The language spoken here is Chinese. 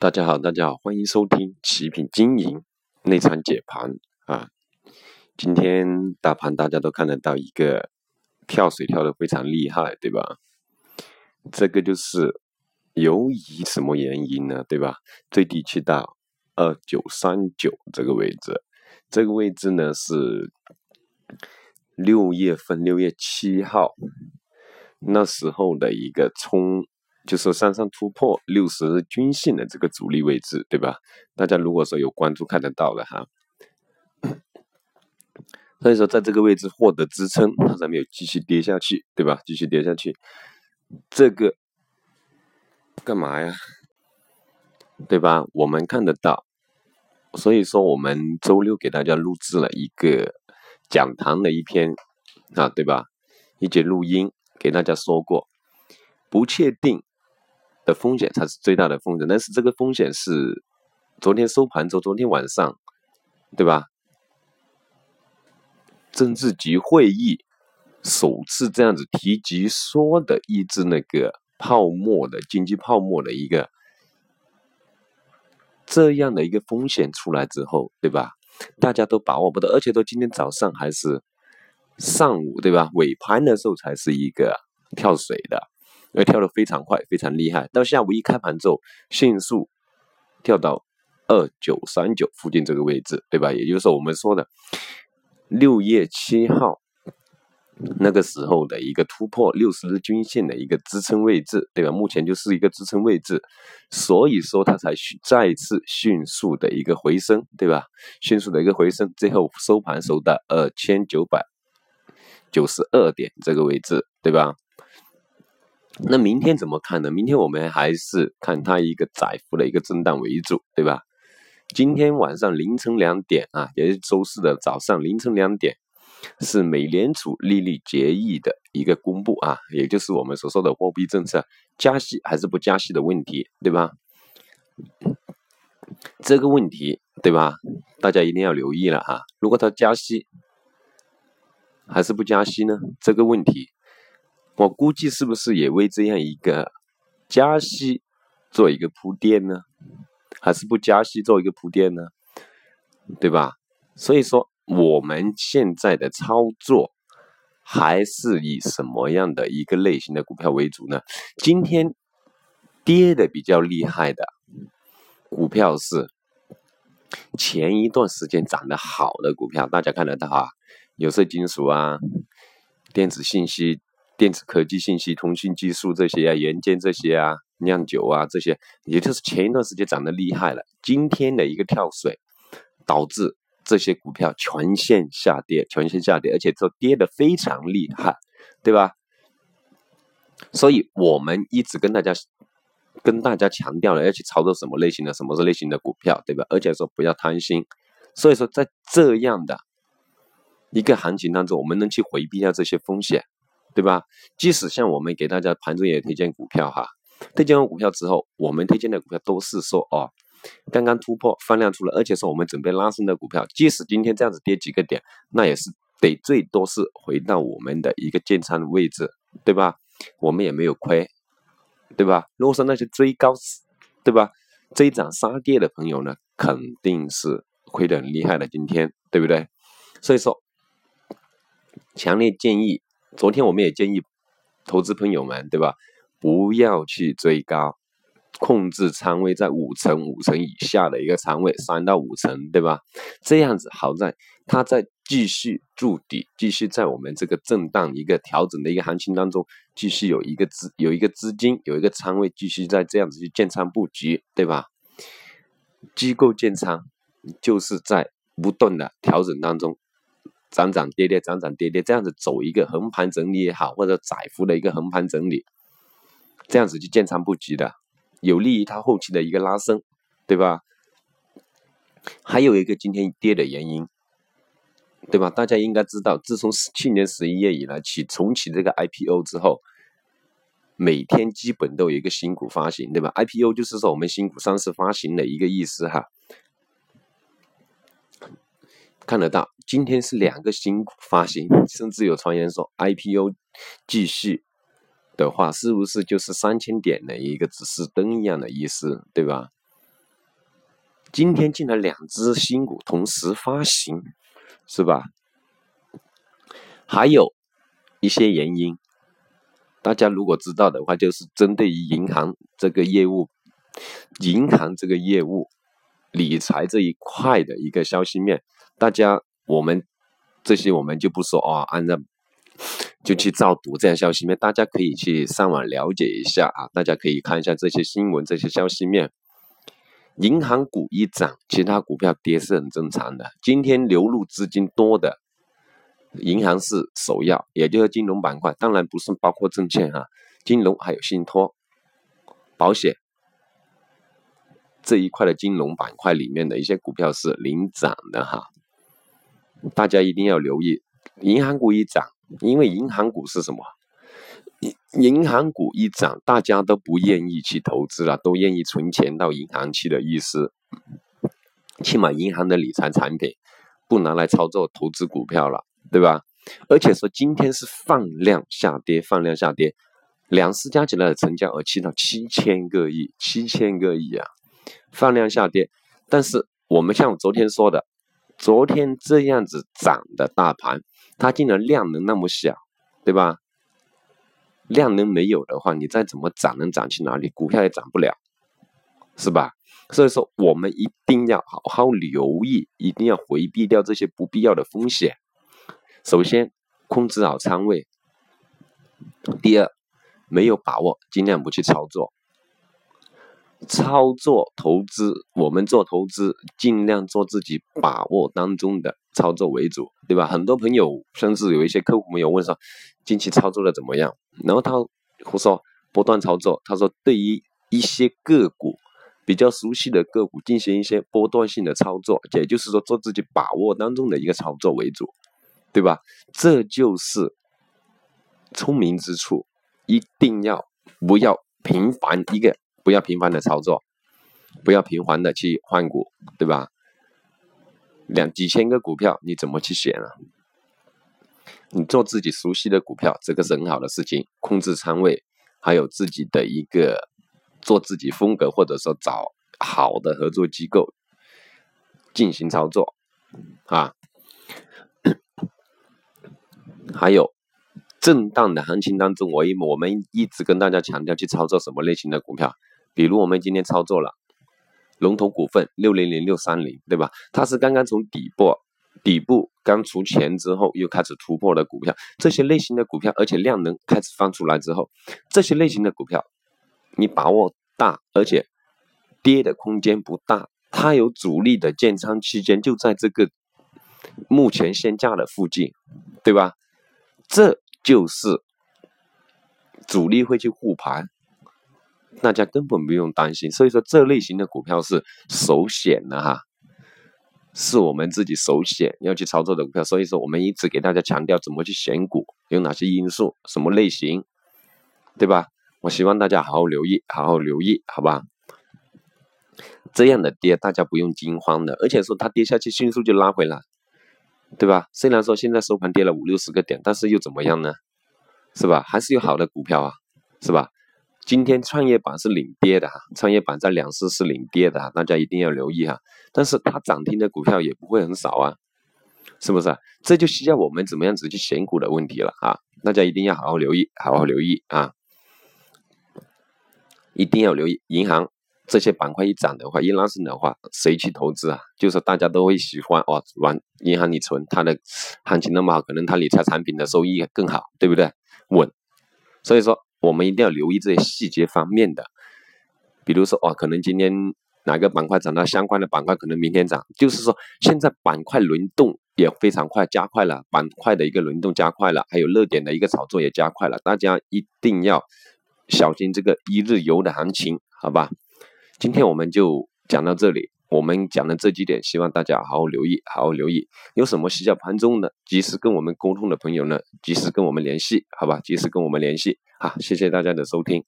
大家好，大家好，欢迎收听奇品经营内参解盘啊。今天大盘大家都看得到一个跳水跳的非常厉害，对吧？这个就是由于什么原因呢？对吧？最低去到二九三九这个位置，这个位置呢是六月份六月七号那时候的一个冲。就是向上突破六十均线的这个阻力位置，对吧？大家如果说有关注看得到的哈，所以说在这个位置获得支撑，它才没有继续跌下去，对吧？继续跌下去，这个干嘛呀？对吧？我们看得到，所以说我们周六给大家录制了一个讲堂的一篇啊，对吧？一节录音给大家说过，不确定。的风险才是最大的风险，但是这个风险是昨天收盘之后，昨天晚上，对吧？政治局会议首次这样子提及说的抑制那个泡沫的经济泡沫的一个这样的一个风险出来之后，对吧？大家都把握不到，而且到今天早上还是上午，对吧？尾盘的时候才是一个跳水的。要跳得非常快，非常厉害。到下午一开盘之后，迅速跳到二九三九附近这个位置，对吧？也就是我们说的六月七号那个时候的一个突破六十日均线的一个支撑位置，对吧？目前就是一个支撑位置，所以说它才再次迅速的一个回升，对吧？迅速的一个回升，最后收盘收到二千九百九十二点这个位置，对吧？那明天怎么看呢？明天我们还是看它一个窄幅的一个震荡为主，对吧？今天晚上凌晨两点啊，也就是周四的早上凌晨两点，是美联储利率决议的一个公布啊，也就是我们所说的货币政策加息还是不加息的问题，对吧？这个问题，对吧？大家一定要留意了哈。如果它加息还是不加息呢？这个问题。我估计是不是也为这样一个加息做一个铺垫呢？还是不加息做一个铺垫呢？对吧？所以说我们现在的操作还是以什么样的一个类型的股票为主呢？今天跌的比较厉害的股票是前一段时间涨得好的股票，大家看得到啊，有色金属啊，电子信息。电子科技、信息通信技术这些啊，元件这些啊，酿酒啊这些，也就是前一段时间涨得厉害了，今天的一个跳水，导致这些股票全线下跌，全线下跌，而且都跌得非常厉害，对吧？所以我们一直跟大家跟大家强调了要去操作什么类型的、什么类型的股票，对吧？而且说不要贪心。所以说在这样的一个行情当中，我们能去回避掉这些风险。对吧？即使像我们给大家盘中也推荐股票哈，推荐完股票之后，我们推荐的股票都是说哦，刚刚突破放量出来，而且是我们准备拉升的股票。即使今天这样子跌几个点，那也是得最多是回到我们的一个建仓的位置，对吧？我们也没有亏，对吧？如果说那些追高，对吧？追涨杀跌的朋友呢，肯定是亏得很厉害的。今天对不对？所以说，强烈建议。昨天我们也建议投资朋友们，对吧？不要去追高，控制仓位在五成、五成以下的一个仓位，三到五成，对吧？这样子好在它在继续筑底，继续在我们这个震荡一个调整的一个行情当中，继续有一个资有一个资金有一个仓位继续在这样子去建仓布局，对吧？机构建仓就是在不断的调整当中。涨涨跌跌，涨涨跌跌，这样子走一个横盘整理也好，或者窄幅的一个横盘整理，这样子去建仓布局的，有利于它后期的一个拉升，对吧？还有一个今天跌的原因，对吧？大家应该知道，自从去年十一月以来起重启这个 IPO 之后，每天基本都有一个新股发行，对吧？IPO 就是说我们新股上市发行的一个意思哈。看得到，今天是两个新股发行，甚至有传言说 IPO 继续的话，是不是就是三千点的一个指示灯一样的意思，对吧？今天竟然两只新股同时发行，是吧？还有一些原因，大家如果知道的话，就是针对于银行这个业务，银行这个业务理财这一块的一个消息面，大家我们这些我们就不说啊，按照就去照读这样消息面，大家可以去上网了解一下啊，大家可以看一下这些新闻，这些消息面。银行股一涨，其他股票跌是很正常的。今天流入资金多的，银行是首要，也就是金融板块，当然不是包括证券哈，金融还有信托、保险这一块的金融板块里面的一些股票是领涨的哈，大家一定要留意。银行股一涨，因为银行股是什么？银行股一涨，大家都不愿意去投资了，都愿意存钱到银行去的意思。起码银行的理财产品不拿来操作投资股票了，对吧？而且说今天是放量下跌，放量下跌，两市加起来的成交额七到七千个亿，七千个亿啊，放量下跌。但是我们像昨天说的，昨天这样子涨的大盘，它竟然量能那么小，对吧？量能没有的话，你再怎么涨能涨去哪里？股票也涨不了，是吧？所以说，我们一定要好好留意，一定要回避掉这些不必要的风险。首先，控制好仓位；第二，没有把握，尽量不去操作。操作投资，我们做投资，尽量做自己把握当中的操作为主，对吧？很多朋友甚至有一些客户朋友问说，近期操作的怎么样？然后他胡说波段操作，他说对于一些个股比较熟悉的个股进行一些波段性的操作，也就是说做自己把握当中的一个操作为主，对吧？这就是聪明之处，一定要不要频繁一个。不要频繁的操作，不要频繁的去换股，对吧？两几千个股票你怎么去选啊？你做自己熟悉的股票，这个是很好的事情。控制仓位，还有自己的一个做自己风格，或者说找好的合作机构进行操作啊。还有。震荡的行情当中，我一我们一直跟大家强调去操作什么类型的股票，比如我们今天操作了龙头股份六零零六三零，对吧？它是刚刚从底部底部刚出钱之后又开始突破的股票，这些类型的股票，而且量能开始放出来之后，这些类型的股票你把握大，而且跌的空间不大，它有主力的建仓期间就在这个目前现价的附近，对吧？这就是主力会去护盘，大家根本不用担心。所以说，这类型的股票是首选的哈，是我们自己首选要去操作的股票。所以说，我们一直给大家强调怎么去选股，有哪些因素，什么类型，对吧？我希望大家好好留意，好好留意，好吧？这样的跌，大家不用惊慌的，而且说它跌下去迅速就拉回来。对吧？虽然说现在收盘跌了五六十个点，但是又怎么样呢？是吧？还是有好的股票啊，是吧？今天创业板是领跌的哈，创业板在两市是领跌的哈，大家一定要留意哈。但是它涨停的股票也不会很少啊，是不是？这就需要我们怎么样子去选股的问题了啊！大家一定要好好留意，好好留意啊！一定要留意银行。这些板块一涨的话，一拉升的话，谁去投资啊？就是大家都会喜欢哦，往银行里存，它的行情那么好，可能它理财产品的收益更好，对不对？稳。所以说，我们一定要留意这些细节方面的。比如说，哦，可能今天哪个板块涨到相关的板块，可能明天涨。就是说，现在板块轮动也非常快，加快了板块的一个轮动，加快了，还有热点的一个炒作也加快了。大家一定要小心这个一日游的行情，好吧？今天我们就讲到这里，我们讲的这几点，希望大家好好留意，好好留意。有什么需要盘中的，及时跟我们沟通的朋友呢，及时跟我们联系，好吧？及时跟我们联系。好，谢谢大家的收听。